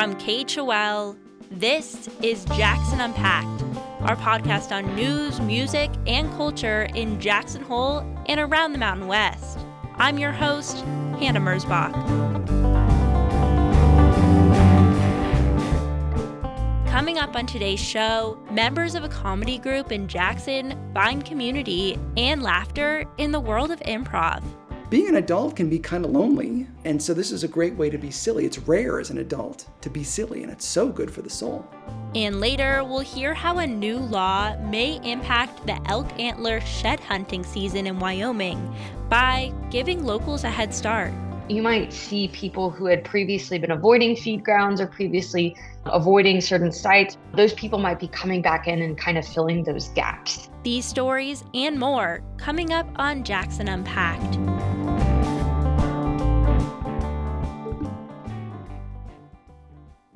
From KHOL, this is Jackson Unpacked, our podcast on news, music, and culture in Jackson Hole and around the Mountain West. I'm your host, Hannah Merzbach. Coming up on today's show, members of a comedy group in Jackson find community and laughter in the world of improv being an adult can be kind of lonely. And so this is a great way to be silly. It's rare as an adult to be silly, and it's so good for the soul. And later, we'll hear how a new law may impact the elk antler shed hunting season in Wyoming by giving locals a head start. You might see people who had previously been avoiding feed grounds or previously avoiding certain sites. Those people might be coming back in and kind of filling those gaps. These stories and more coming up on Jackson Unpacked.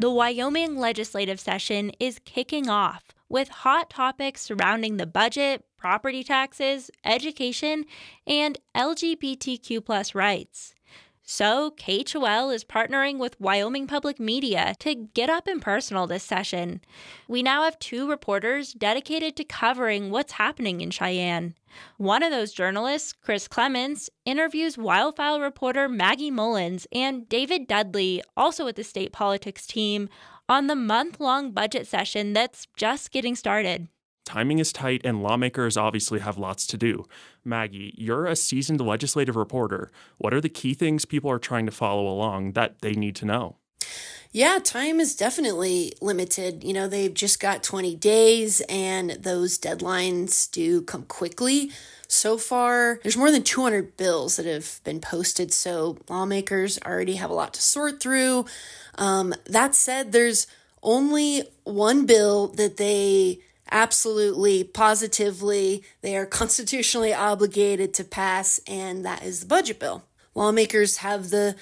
The Wyoming legislative session is kicking off with hot topics surrounding the budget, property taxes, education, and LGBTQ rights. So, KHOL is partnering with Wyoming Public Media to get up and personal this session. We now have two reporters dedicated to covering what's happening in Cheyenne. One of those journalists, Chris Clements, interviews WyoFile reporter Maggie Mullins and David Dudley, also with the state politics team, on the month long budget session that's just getting started. Timing is tight, and lawmakers obviously have lots to do. Maggie, you're a seasoned legislative reporter. What are the key things people are trying to follow along that they need to know? Yeah, time is definitely limited. You know, they've just got 20 days, and those deadlines do come quickly. So far, there's more than 200 bills that have been posted, so lawmakers already have a lot to sort through. Um, that said, there's only one bill that they absolutely, positively, they are constitutionally obligated to pass, and that is the budget bill. Lawmakers have the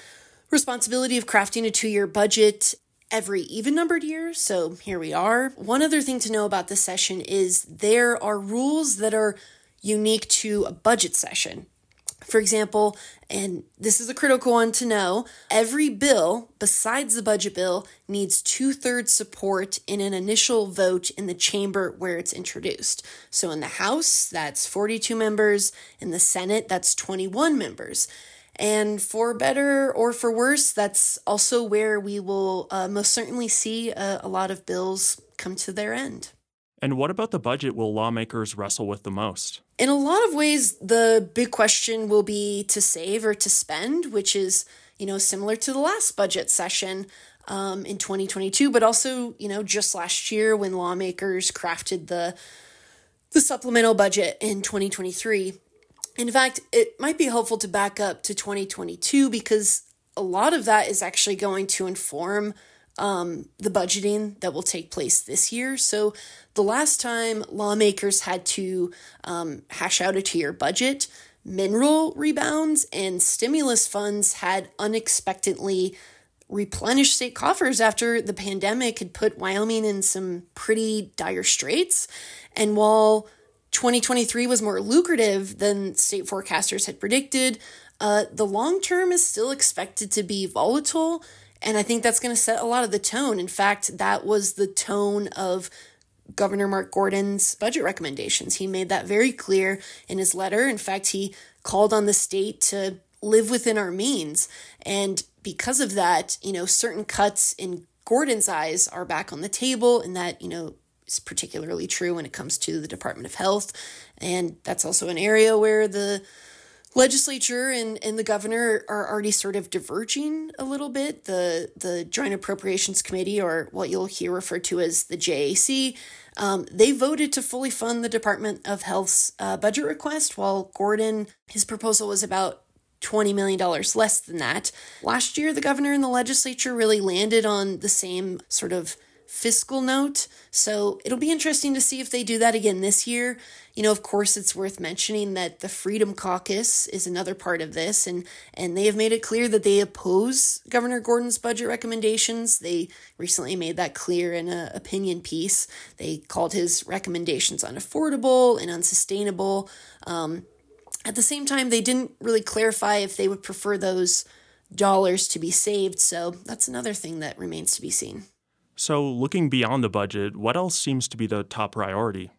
responsibility of crafting a two year budget every even numbered year. So here we are. One other thing to know about this session is there are rules that are unique to a budget session. For example, and this is a critical one to know, every bill besides the budget bill needs two thirds support in an initial vote in the chamber where it's introduced. So in the House, that's 42 members, in the Senate, that's 21 members. And for better or for worse, that's also where we will uh, most certainly see a, a lot of bills come to their end. And what about the budget will lawmakers wrestle with the most? In a lot of ways, the big question will be to save or to spend, which is, you know, similar to the last budget session um, in 2022, but also, you know, just last year when lawmakers crafted the the supplemental budget in 2023. In fact, it might be helpful to back up to 2022 because a lot of that is actually going to inform um, the budgeting that will take place this year. So, the last time lawmakers had to um, hash out a two year budget, mineral rebounds and stimulus funds had unexpectedly replenished state coffers after the pandemic had put Wyoming in some pretty dire straits. And while 2023 was more lucrative than state forecasters had predicted, uh, the long term is still expected to be volatile and I think that's going to set a lot of the tone. In fact, that was the tone of Governor Mark Gordon's budget recommendations. He made that very clear in his letter. In fact, he called on the state to live within our means. And because of that, you know, certain cuts in Gordon's eyes are back on the table, and that, you know, is particularly true when it comes to the Department of Health. And that's also an area where the legislature and, and the governor are already sort of diverging a little bit. The the Joint Appropriations Committee, or what you'll hear referred to as the JAC, um, they voted to fully fund the Department of Health's uh, budget request, while Gordon, his proposal was about $20 million less than that. Last year, the governor and the legislature really landed on the same sort of fiscal note. So it'll be interesting to see if they do that again this year. You know, of course, it's worth mentioning that the Freedom Caucus is another part of this, and and they have made it clear that they oppose Governor Gordon's budget recommendations. They recently made that clear in an opinion piece. They called his recommendations unaffordable and unsustainable. Um, at the same time, they didn't really clarify if they would prefer those dollars to be saved. So that's another thing that remains to be seen. So, looking beyond the budget, what else seems to be the top priority?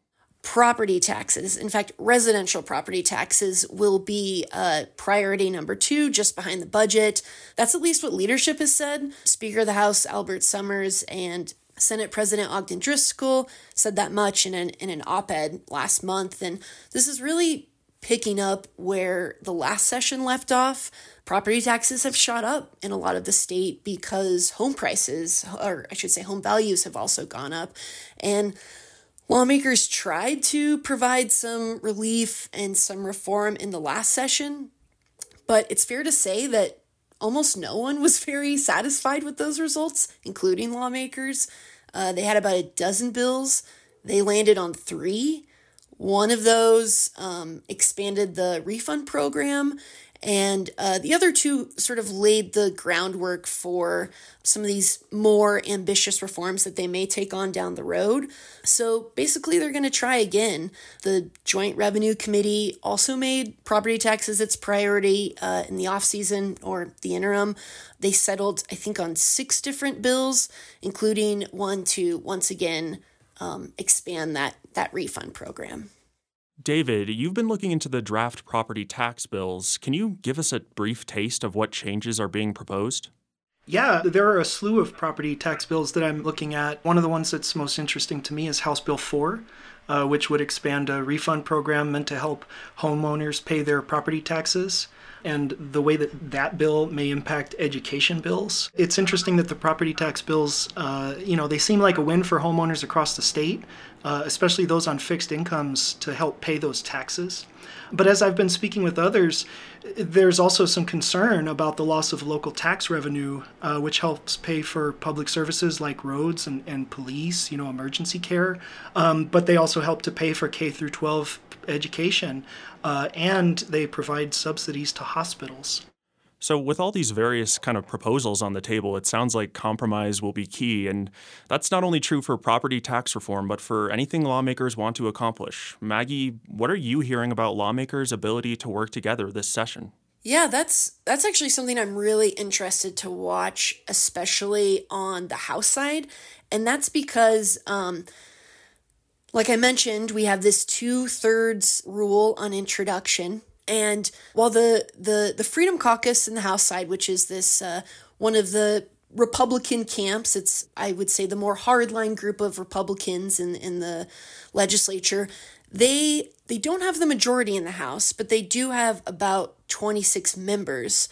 Property taxes. In fact, residential property taxes will be uh, priority number two, just behind the budget. That's at least what leadership has said. Speaker of the House Albert Sommers and Senate President Ogden Driskill said that much in an, in an op ed last month. And this is really picking up where the last session left off. Property taxes have shot up in a lot of the state because home prices, or I should say, home values have also gone up. And lawmakers tried to provide some relief and some reform in the last session, but it's fair to say that almost no one was very satisfied with those results, including lawmakers. Uh, they had about a dozen bills. They landed on three. One of those um, expanded the refund program, and uh, the other two sort of laid the groundwork for some of these more ambitious reforms that they may take on down the road. So basically, they're going to try again. The Joint Revenue Committee also made property taxes its priority uh, in the off season or the interim. They settled, I think, on six different bills, including one to once again um, expand that that refund program. David, you've been looking into the draft property tax bills. Can you give us a brief taste of what changes are being proposed? Yeah, there are a slew of property tax bills that I'm looking at. One of the ones that's most interesting to me is House Bill 4, uh, which would expand a refund program meant to help homeowners pay their property taxes and the way that that bill may impact education bills. It's interesting that the property tax bills, uh, you know, they seem like a win for homeowners across the state, uh, especially those on fixed incomes to help pay those taxes. But as I've been speaking with others, there's also some concern about the loss of local tax revenue, uh, which helps pay for public services like roads and, and police, you know, emergency care. Um, but they also help to pay for K through 12 education, uh, and they provide subsidies to hospitals. So, with all these various kind of proposals on the table, it sounds like compromise will be key. And that's not only true for property tax reform, but for anything lawmakers want to accomplish. Maggie, what are you hearing about lawmakers' ability to work together this session? Yeah, that's that's actually something I'm really interested to watch, especially on the House side, and that's because um, like I mentioned, we have this two thirds rule on introduction. And while the, the, the Freedom Caucus in the House side, which is this uh, one of the Republican camps, it's, I would say, the more hardline group of Republicans in, in the legislature, they they don't have the majority in the House, but they do have about 26 members,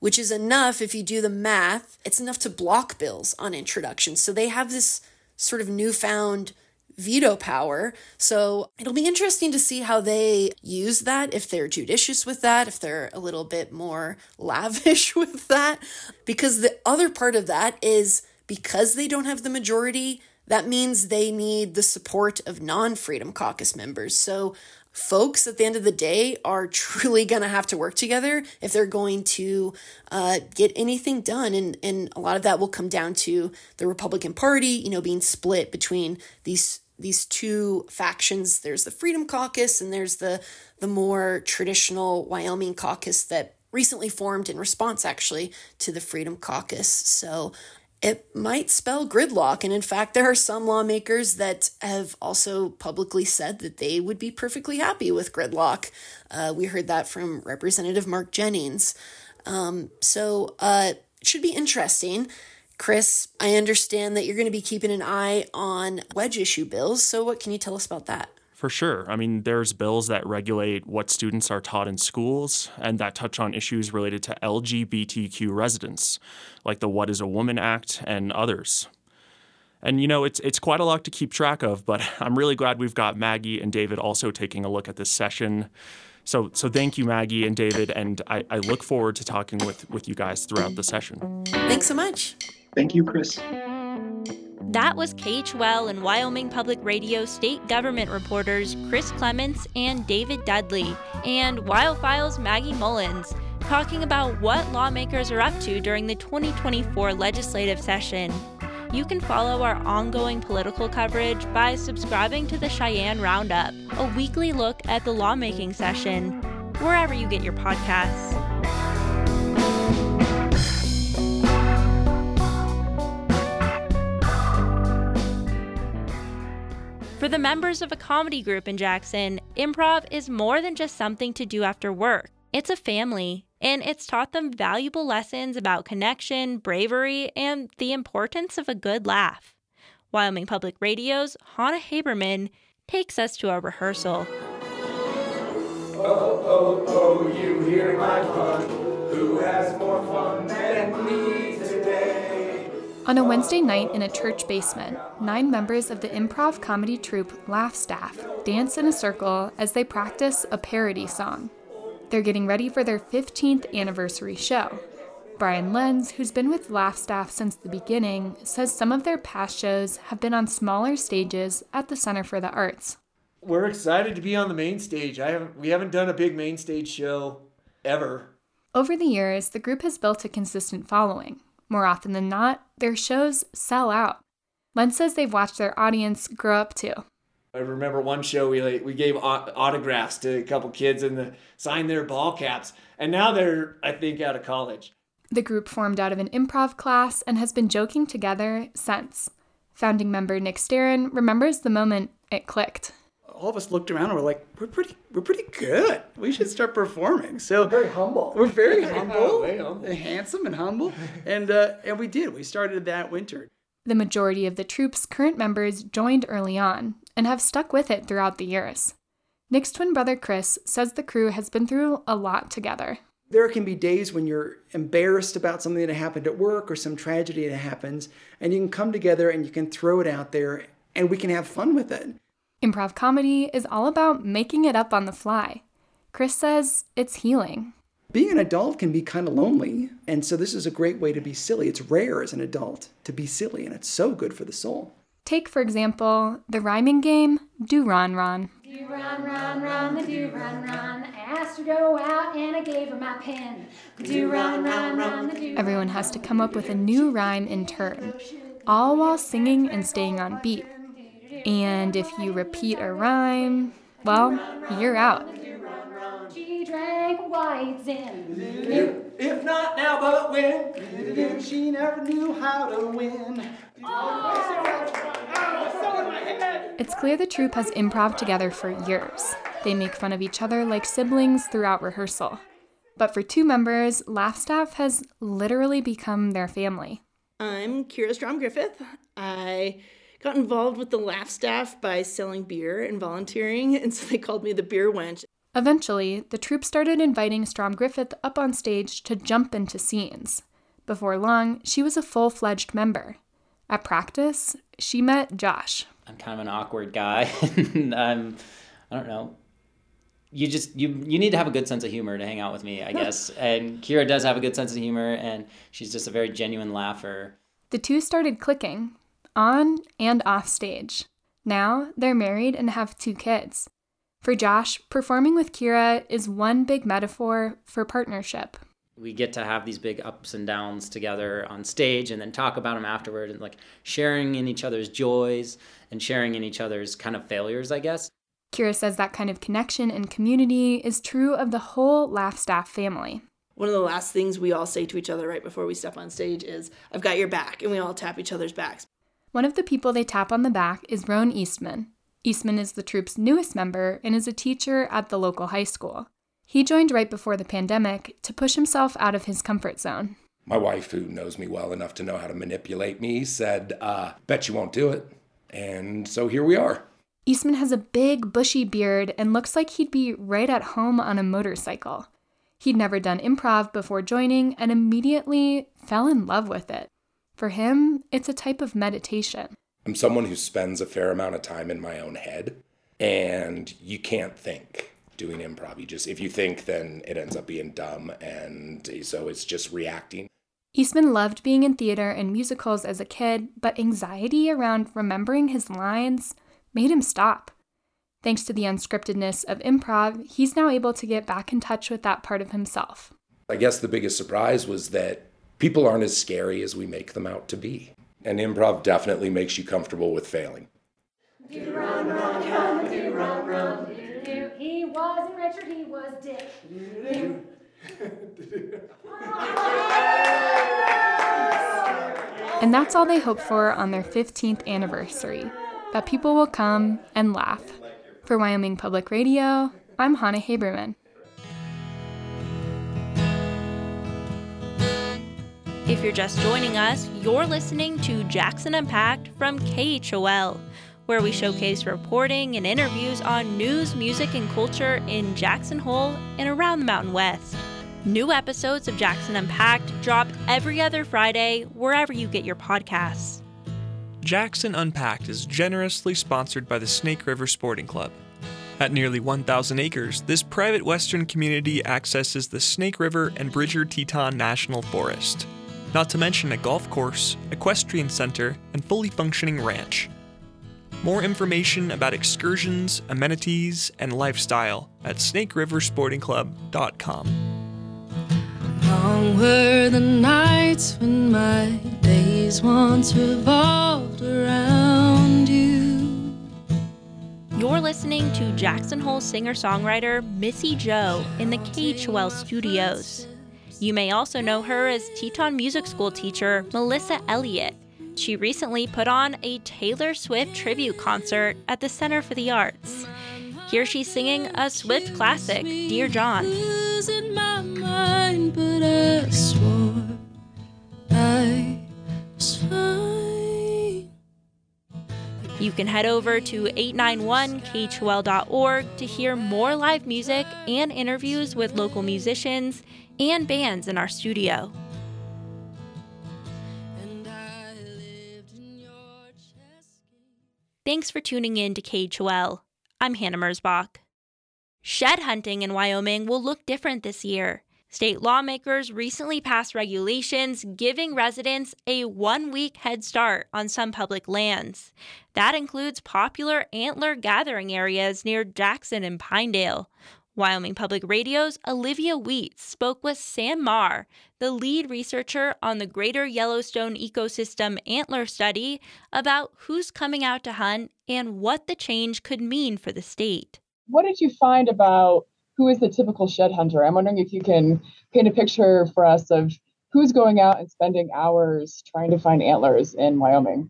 which is enough if you do the math. It's enough to block bills on introduction. So they have this sort of newfound veto power. So it'll be interesting to see how they use that, if they're judicious with that, if they're a little bit more lavish with that. Because the other part of that is because they don't have the majority, that means they need the support of non Freedom Caucus members. So folks at the end of the day are truly going to have to work together if they're going to uh, get anything done and and a lot of that will come down to the republican party you know being split between these these two factions. There's the Freedom Caucus and there's the the more traditional Wyoming caucus that recently formed in response actually to the Freedom Caucus. So it might spell gridlock. And in fact, there are some lawmakers that have also publicly said that they would be perfectly happy with gridlock. Uh, we heard that from Representative Mark Jennings. Um, so uh, it should be interesting. Chris, I understand that you're going to be keeping an eye on wedge issue bills. So, what can you tell us about that? For sure. I mean, there's bills that regulate what students are taught in schools and that touch on issues related to LGBTQ residents, like the What is a Woman Act and others. And you know, it's it's quite a lot to keep track of, but I'm really glad we've got Maggie and David also taking a look at this session. So so thank you, Maggie and David, and I, I look forward to talking with, with you guys throughout the session. Thanks so much. Thank you, Chris. That was KHOL and Wyoming Public Radio state government reporters Chris Clements and David Dudley, and WyoFile's Maggie Mullins, talking about what lawmakers are up to during the 2024 legislative session. You can follow our ongoing political coverage by subscribing to the Cheyenne Roundup, a weekly look at the lawmaking session, wherever you get your podcasts. The members of a comedy group in Jackson, improv is more than just something to do after work. It's a family, and it's taught them valuable lessons about connection, bravery, and the importance of a good laugh. Wyoming Public Radio's Hannah Habermann takes us to a rehearsal. Oh, oh, oh, you hear my. Who has more fun than? On a Wednesday night in a church basement, nine members of the improv comedy troupe Laugh Staff dance in a circle as they practice a parody song. They're getting ready for their 15th anniversary show. Brian Lenz, who's been with Laugh Staff since the beginning, says some of their past shows have been on smaller stages at the Center for the Arts. We're excited to be on the main stage. I haven't we haven't done a big main stage show ever. Over the years, the group has built a consistent following. More often than not, their shows sell out. Lenz says they've watched their audience grow up too. I remember one show we like, we gave autographs to a couple kids and the, signed their ball caps, and now they're I think out of college. The group formed out of an improv class and has been joking together since. Founding member Nick Starin remembers the moment it clicked all of us looked around and we're like, we're pretty, we're pretty good. We should start performing. So very humble. We're very humble, humble. handsome and humble, and uh, and we did. We started that winter. The majority of the troupe's current members joined early on and have stuck with it throughout the years. Nick's twin brother Chris says the crew has been through a lot together. There can be days when you're embarrassed about something that happened at work or some tragedy that happens, and you can come together and you can throw it out there and we can have fun with it. Improv comedy is all about making it up on the fly. Chris says it's healing. Being an adult can be kind of lonely, and so this is a great way to be silly. It's rare as an adult to be silly, and it's so good for the soul. Take, for example, the rhyming game Do Ron Ron. Do run, run, run, the do run, run. I asked her to go out and I gave her my pen. Do run, run, run, the do Everyone has to come up with a new rhyme in turn, all while singing and staying on beat. And if you repeat a rhyme, well, you're out. She drank whites in. If not now, but when? She never knew how to win. It's clear the troupe has improv together for years. They make fun of each other like siblings throughout rehearsal. But for two members, Laugh Staff has literally become their family. I'm Kira Strom Griffith. I got involved with the Laugh staff by selling beer and volunteering, and so they called me the beer wench. Eventually, the troupe started inviting Strom Griffith up on stage to jump into scenes. Before long, she was a full fledged member. At practice, she met Josh. I'm kind of an awkward guy. I'm, I don't know. You just you you need to have a good sense of humor to hang out with me, I guess. and Kira does have a good sense of humor, and she's just a very genuine laugher. The two started clicking, on and off stage. Now they're married and have two kids. For Josh, performing with Kira is one big metaphor for partnership. We get to have these big ups and downs together on stage and then talk about them afterward and like sharing in each other's joys and sharing in each other's kind of failures, I guess. Kira says that kind of connection and community is true of the whole Laugh Staff family. One of the last things we all say to each other right before we step on stage is, I've got your back, and we all tap each other's backs. One of the people they tap on the back is Roan Eastman. Eastman is the troupe's newest member and is a teacher at the local high school. He joined right before the pandemic to push himself out of his comfort zone. My wife, who knows me well enough to know how to manipulate me, said, uh, Bet you won't do it. And so here we are. Eastman has a big, bushy beard and looks like he'd be right at home on a motorcycle. He'd never done improv before joining and immediately fell in love with it. For him, it's a type of meditation. I'm someone who spends a fair amount of time in my own head, and you can't think doing improv. You just, if you think, then it ends up being dumb, and so it's just reacting. Eastman loved being in theater and musicals as a kid, but anxiety around remembering his lines made him stop. Thanks to the unscriptedness of improv, he's now able to get back in touch with that part of himself. I guess the biggest surprise was that people aren't as scary as we make them out to be. And improv definitely makes you comfortable with failing. He wasn't Richard, he was Dick. and that's all they hope for on their 15th anniversary that people will come and laugh. For Wyoming Public Radio, I'm Hannah Habermann. If you're just joining us, you're listening to Jackson Unpacked from KHOL, where we showcase reporting and interviews on news, music, and culture in Jackson Hole and around the Mountain West. New episodes of Jackson Unpacked drop every other Friday wherever you get your podcasts. Jackson Unpacked is generously sponsored by the Snake River Sporting Club. At nearly 1,000 acres, this private western community accesses the Snake River and Bridger Teton National Forest, not to mention a golf course, equestrian center, and fully functioning ranch. More information about excursions, amenities, and lifestyle at snakeriversportingclub.com. Long were the nights when my days once revolved around you. You're listening to Jackson Hole singer songwriter Missy Joe in the KHOL studios. You may also know her as Teton Music School teacher Melissa Elliott. She recently put on a Taylor Swift tribute concert at the Center for the Arts. Here she's singing a Swift classic, Dear John. Losing my mind, but I swore I was fine. You can head over to 891khol.org to hear more live music and interviews with local musicians and bands in our studio. Thanks for tuning in to KHOL. I'm Hannah Merzbach. Shed hunting in Wyoming will look different this year. State lawmakers recently passed regulations giving residents a one week head start on some public lands. That includes popular antler gathering areas near Jackson and Pinedale. Wyoming Public Radio's Olivia Wheat spoke with Sam Marr, the lead researcher on the Greater Yellowstone Ecosystem Antler Study, about who's coming out to hunt and what the change could mean for the state. What did you find about who is the typical shed hunter? I'm wondering if you can paint a picture for us of who's going out and spending hours trying to find antlers in Wyoming.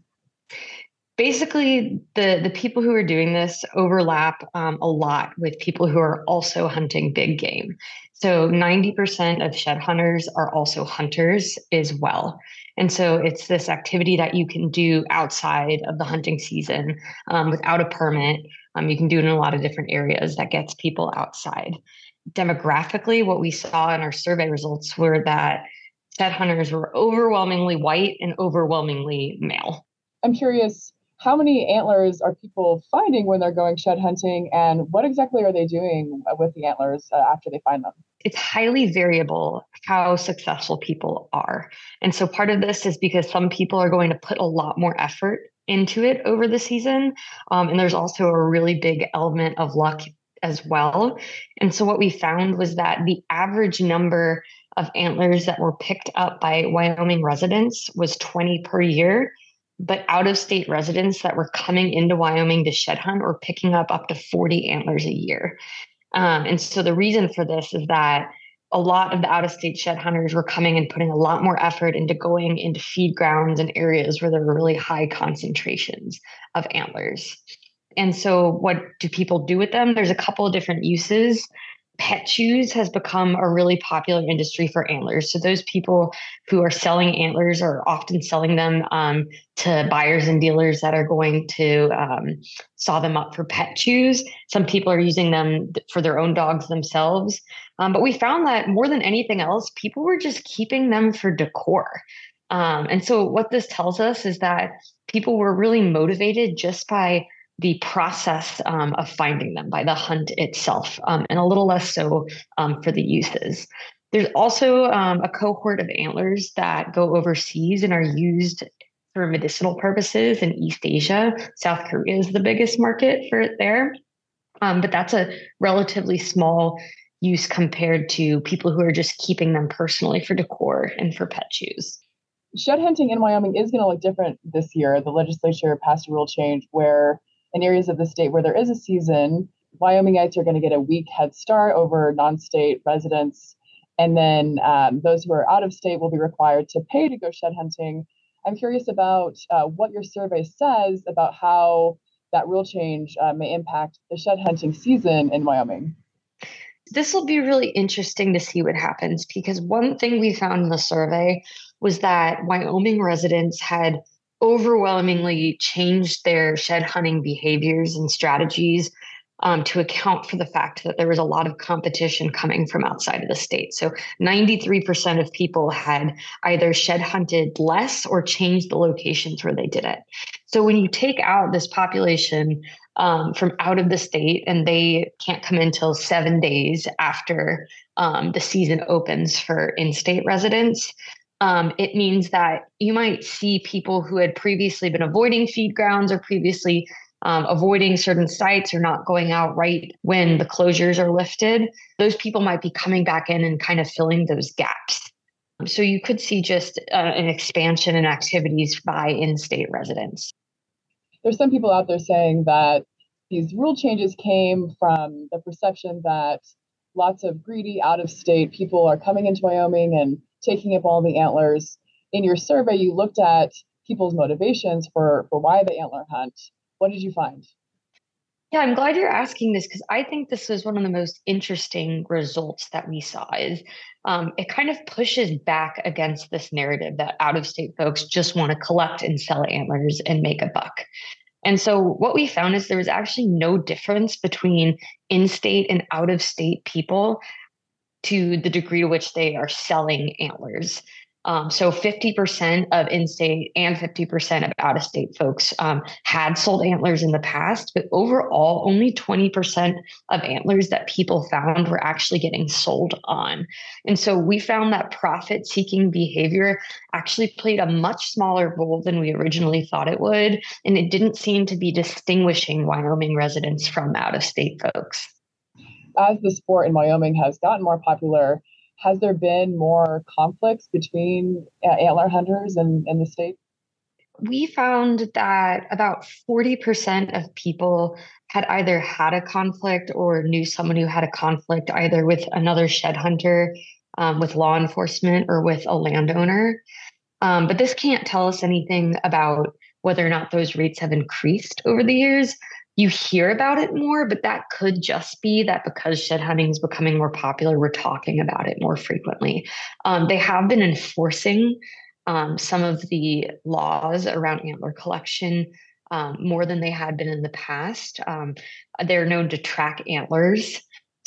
Basically, the the people who are doing this overlap um, a lot with people who are also hunting big game. So 90% of shed hunters are also hunters as well. And so it's this activity that you can do outside of the hunting season um, without a permit. Um, you can do it in a lot of different areas that gets people outside. Demographically, what we saw in our survey results were that shed hunters were overwhelmingly white and overwhelmingly male. I'm curious, how many antlers are people finding when they're going shed hunting, and what exactly are they doing with the antlers uh, after they find them? It's highly variable how successful people are. And so part of this is because some people are going to put a lot more effort into it over the season. Um, and there's also a really big element of luck as well. And so what we found was that the average number of antlers that were picked up by Wyoming residents was 20 per year. But out of state residents that were coming into Wyoming to shed hunt were picking up up to 40 antlers a year. Um, and so the reason for this is that a lot of the out of state shed hunters were coming and putting a lot more effort into going into feed grounds and areas where there were really high concentrations of antlers. And so, what do people do with them? There's a couple of different uses. Pet chews has become a really popular industry for antlers. So, those people who are selling antlers are often selling them um, to buyers and dealers that are going to um, saw them up for pet chews. Some people are using them for their own dogs themselves. Um, but we found that more than anything else, people were just keeping them for decor. Um, and so, what this tells us is that people were really motivated just by the process um, of finding them, by the hunt itself, um, and a little less so um, for the uses. There's also um, a cohort of antlers that go overseas and are used for medicinal purposes in East Asia. South Korea is the biggest market for it there. Um, but that's a relatively small use compared to people who are just keeping them personally for decor and for pet shoes Shed hunting in Wyoming is going to look different this year. The legislature passed a rule change where in areas of the state where there is a season, Wyomingites are going to get a week head start over non state residents. And then um, those who are out of state will be required to pay to go shed hunting. I'm curious about uh, what your survey says about how that rule change uh, may impact the shed hunting season in Wyoming? This will be really interesting to see what happens because one thing we found in the survey was that Wyoming residents had overwhelmingly changed their shed hunting behaviors and strategies um, to account for the fact that there was a lot of competition coming from outside of the state. So 93% of people had either shed hunted less or changed the locations where they did it. So when you take out this population um, from out of the state and they can't come in until seven days after um, the season opens for in state residents, um, it means that you might see people who had previously been avoiding feed grounds or previously um, avoiding certain sites or not going out right when the closures are lifted, those people might be coming back in and kind of filling those gaps. So you could see just uh, an expansion in activities by in state residents. There's some people out there saying that these rule changes came from the perception that lots of greedy out of state people are coming into Wyoming and taking up all the antlers. In your survey, you looked at people's motivations for, for why they antler hunt. What did you find? Yeah, I'm glad you're asking this because I think this was one of the most interesting results that we saw. Is um, it kind of pushes back against this narrative that out of state folks just want to collect and sell antlers and make a buck. And so what we found is there was actually no difference between in state and out of state people to the degree to which they are selling antlers. Um, so 50% of in-state and 50% of out-of-state folks um, had sold antlers in the past, but overall, only 20% of antlers that people found were actually getting sold on. And so we found that profit-seeking behavior actually played a much smaller role than we originally thought it would, and it didn't seem to be distinguishing Wyoming residents from out-of-state folks. As the sport in Wyoming has gotten more popular, has there been more conflicts between uh, antler hunters and, and the state? We found that about 40% of people had either had a conflict or knew someone who had a conflict either with another shed hunter, um, with law enforcement, or with a landowner. Um, but this can't tell us anything about whether or not those rates have increased over the years you hear about it more, but that could just be that because shed hunting is becoming more popular, we're talking about it more frequently. Um, they have been enforcing um, some of the laws around antler collection um, more than they had been in the past. Um, they're known to track antlers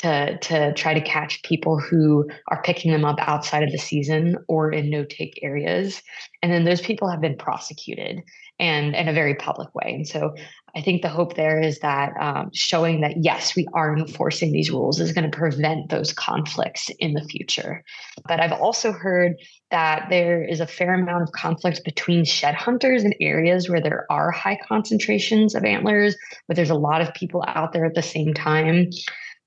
to to try to catch people who are picking them up outside of the season or in no take areas and then those people have been prosecuted and in a very public way and so I think the hope there is that um, showing that yes, we are enforcing these rules is going to prevent those conflicts in the future. But I've also heard that there is a fair amount of conflict between shed hunters in areas where there are high concentrations of antlers, but there's a lot of people out there at the same time.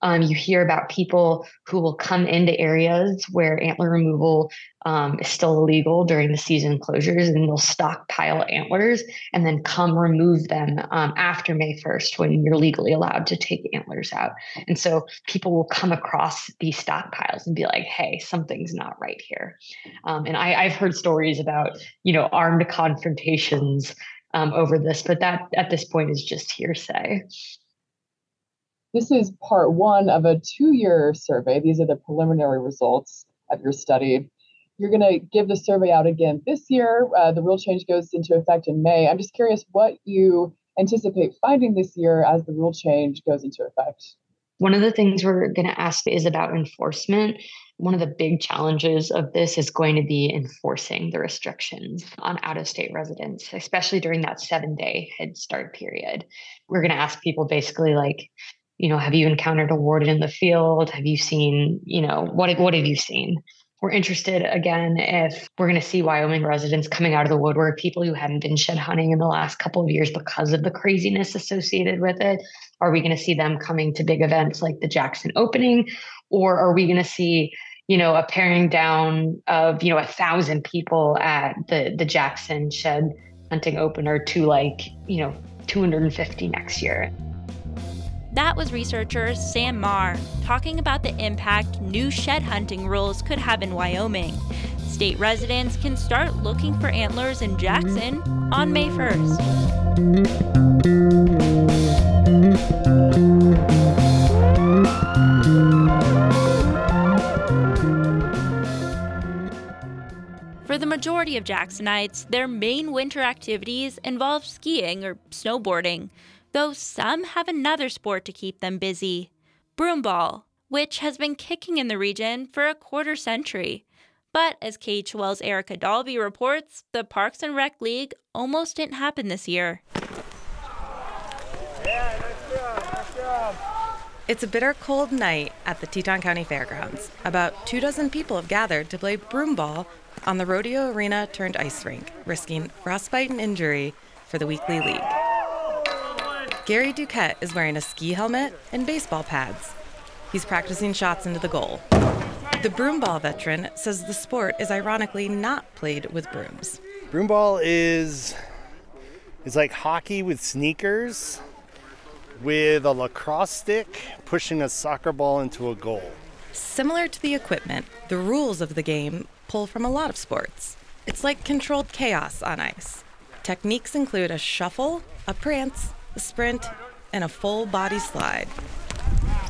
Um, you hear about people who will come into areas where antler removal um, is still illegal during the season closures, and they'll stockpile antlers and then come remove them um, after May 1st when you're legally allowed to take antlers out. And so people will come across these stockpiles and be like, "Hey, something's not right here." Um, and I, I've heard stories about you know armed confrontations um, over this, but that at this point is just hearsay. This is part one of a two year survey. These are the preliminary results of your study. You're going to give the survey out again this year. Uh, the rule change goes into effect in May. I'm just curious what you anticipate finding this year as the rule change goes into effect. One of the things we're going to ask is about enforcement. One of the big challenges of this is going to be enforcing the restrictions on out of state residents, especially during that seven day head start period. We're going to ask people basically, like, you know, have you encountered a warden in the field? Have you seen, you know, what what have you seen? We're interested again if we're going to see Wyoming residents coming out of the woodwork, people who hadn't been shed hunting in the last couple of years because of the craziness associated with it. Are we going to see them coming to big events like the Jackson opening? Or are we going to see, you know, a paring down of, you know, a thousand people at the, the Jackson shed hunting opener to like, you know, 250 next year? That was researcher Sam Marr talking about the impact new shed hunting rules could have in Wyoming. State residents can start looking for antlers in Jackson on May 1st. For the majority of Jacksonites, their main winter activities involve skiing or snowboarding though some have another sport to keep them busy broomball, which has been kicking in the region for a quarter century. But as KHOL's Erica Dalby reports, the Parks and Rec League almost didn't happen this year. It's a bitter cold night at the Teton County Fairgrounds. About two dozen people have gathered to play broomball on the rodeo arena turned ice rink, risking frostbite and injury for the weekly league. Gary Duquette is wearing a ski helmet and baseball pads. He's practicing shots into the goal. The broomball veteran says the sport is ironically not played with brooms. Broomball is is like hockey with sneakers with a lacrosse stick pushing a soccer ball into a goal. Similar to the equipment, the rules of the game pull from a lot of sports. It's like controlled chaos on ice. Techniques include a shuffle, a prance, a sprint, and a full body slide.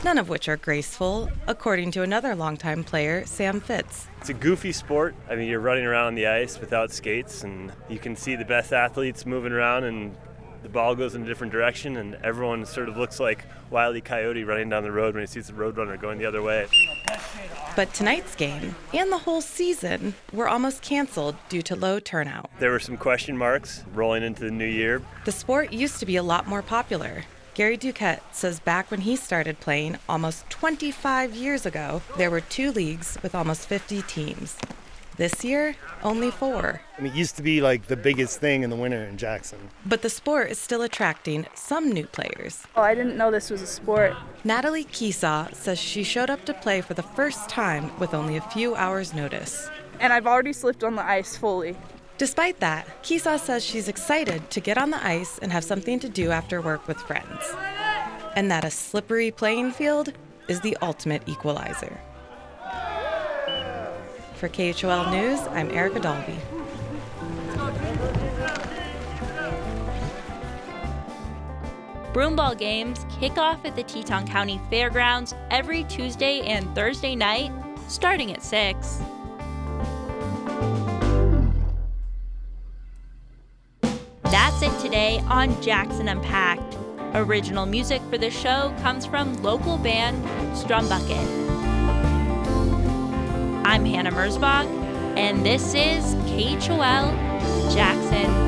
None of which are graceful, according to another longtime player, Sam Fitz. It's a goofy sport. I mean, you're running around on the ice without skates, and you can see the best athletes moving around and the ball goes in a different direction, and everyone sort of looks like Wiley Coyote running down the road when he sees the roadrunner going the other way. But tonight's game and the whole season were almost canceled due to low turnout. There were some question marks rolling into the new year. The sport used to be a lot more popular. Gary Duquette says back when he started playing almost 25 years ago, there were two leagues with almost 50 teams. This year, only four. I mean, it used to be like the biggest thing in the winter in Jackson. But the sport is still attracting some new players. Oh, I didn't know this was a sport. Natalie Keesaw says she showed up to play for the first time with only a few hours' notice. And I've already slipped on the ice fully. Despite that, Keesaw says she's excited to get on the ice and have something to do after work with friends. And that a slippery playing field is the ultimate equalizer. For KHOL News, I'm Erica Dalby. Broomball games kick off at the Teton County Fairgrounds every Tuesday and Thursday night, starting at 6. That's it today on Jackson Unpacked. Original music for the show comes from local band Strumbucket. I'm Hannah Merzbach, and this is KHOL Jackson.